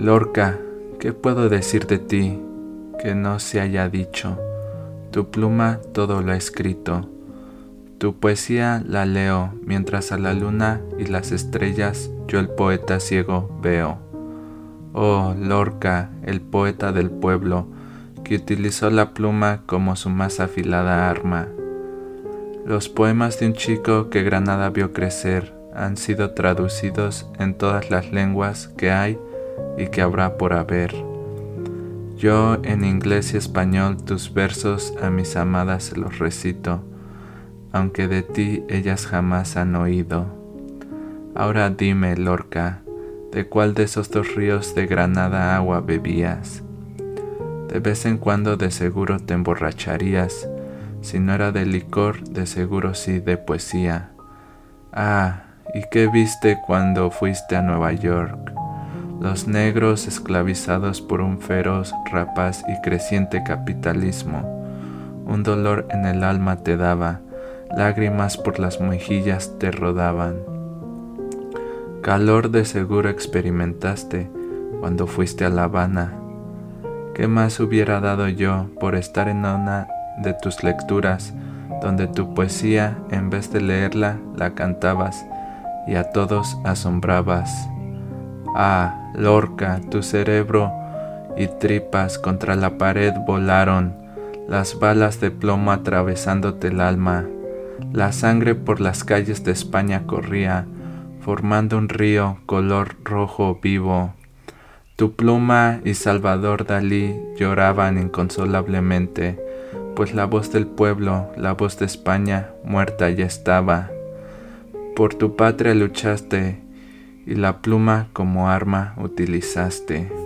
Lorca, ¿qué puedo decir de ti que no se haya dicho? Tu pluma todo lo ha escrito. Tu poesía la leo mientras a la luna y las estrellas yo el poeta ciego veo. Oh, Lorca, el poeta del pueblo, que utilizó la pluma como su más afilada arma. Los poemas de un chico que Granada vio crecer han sido traducidos en todas las lenguas que hay y que habrá por haber. Yo en inglés y español tus versos a mis amadas los recito, aunque de ti ellas jamás han oído. Ahora dime, Lorca, ¿de cuál de esos dos ríos de Granada agua bebías? De vez en cuando de seguro te emborracharías, si no era de licor, de seguro sí de poesía. Ah, ¿y qué viste cuando fuiste a Nueva York? Los negros esclavizados por un feroz, rapaz y creciente capitalismo. Un dolor en el alma te daba, lágrimas por las mejillas te rodaban. Calor de seguro experimentaste cuando fuiste a La Habana ¿Qué más hubiera dado yo por estar en una de tus lecturas, donde tu poesía, en vez de leerla, la cantabas y a todos asombrabas? Ah, Lorca, tu cerebro y tripas contra la pared volaron, las balas de plomo atravesándote el alma, la sangre por las calles de España corría, formando un río color rojo vivo tu pluma y Salvador Dalí lloraban inconsolablemente, pues la voz del pueblo, la voz de España, muerta ya estaba. Por tu patria luchaste y la pluma como arma utilizaste.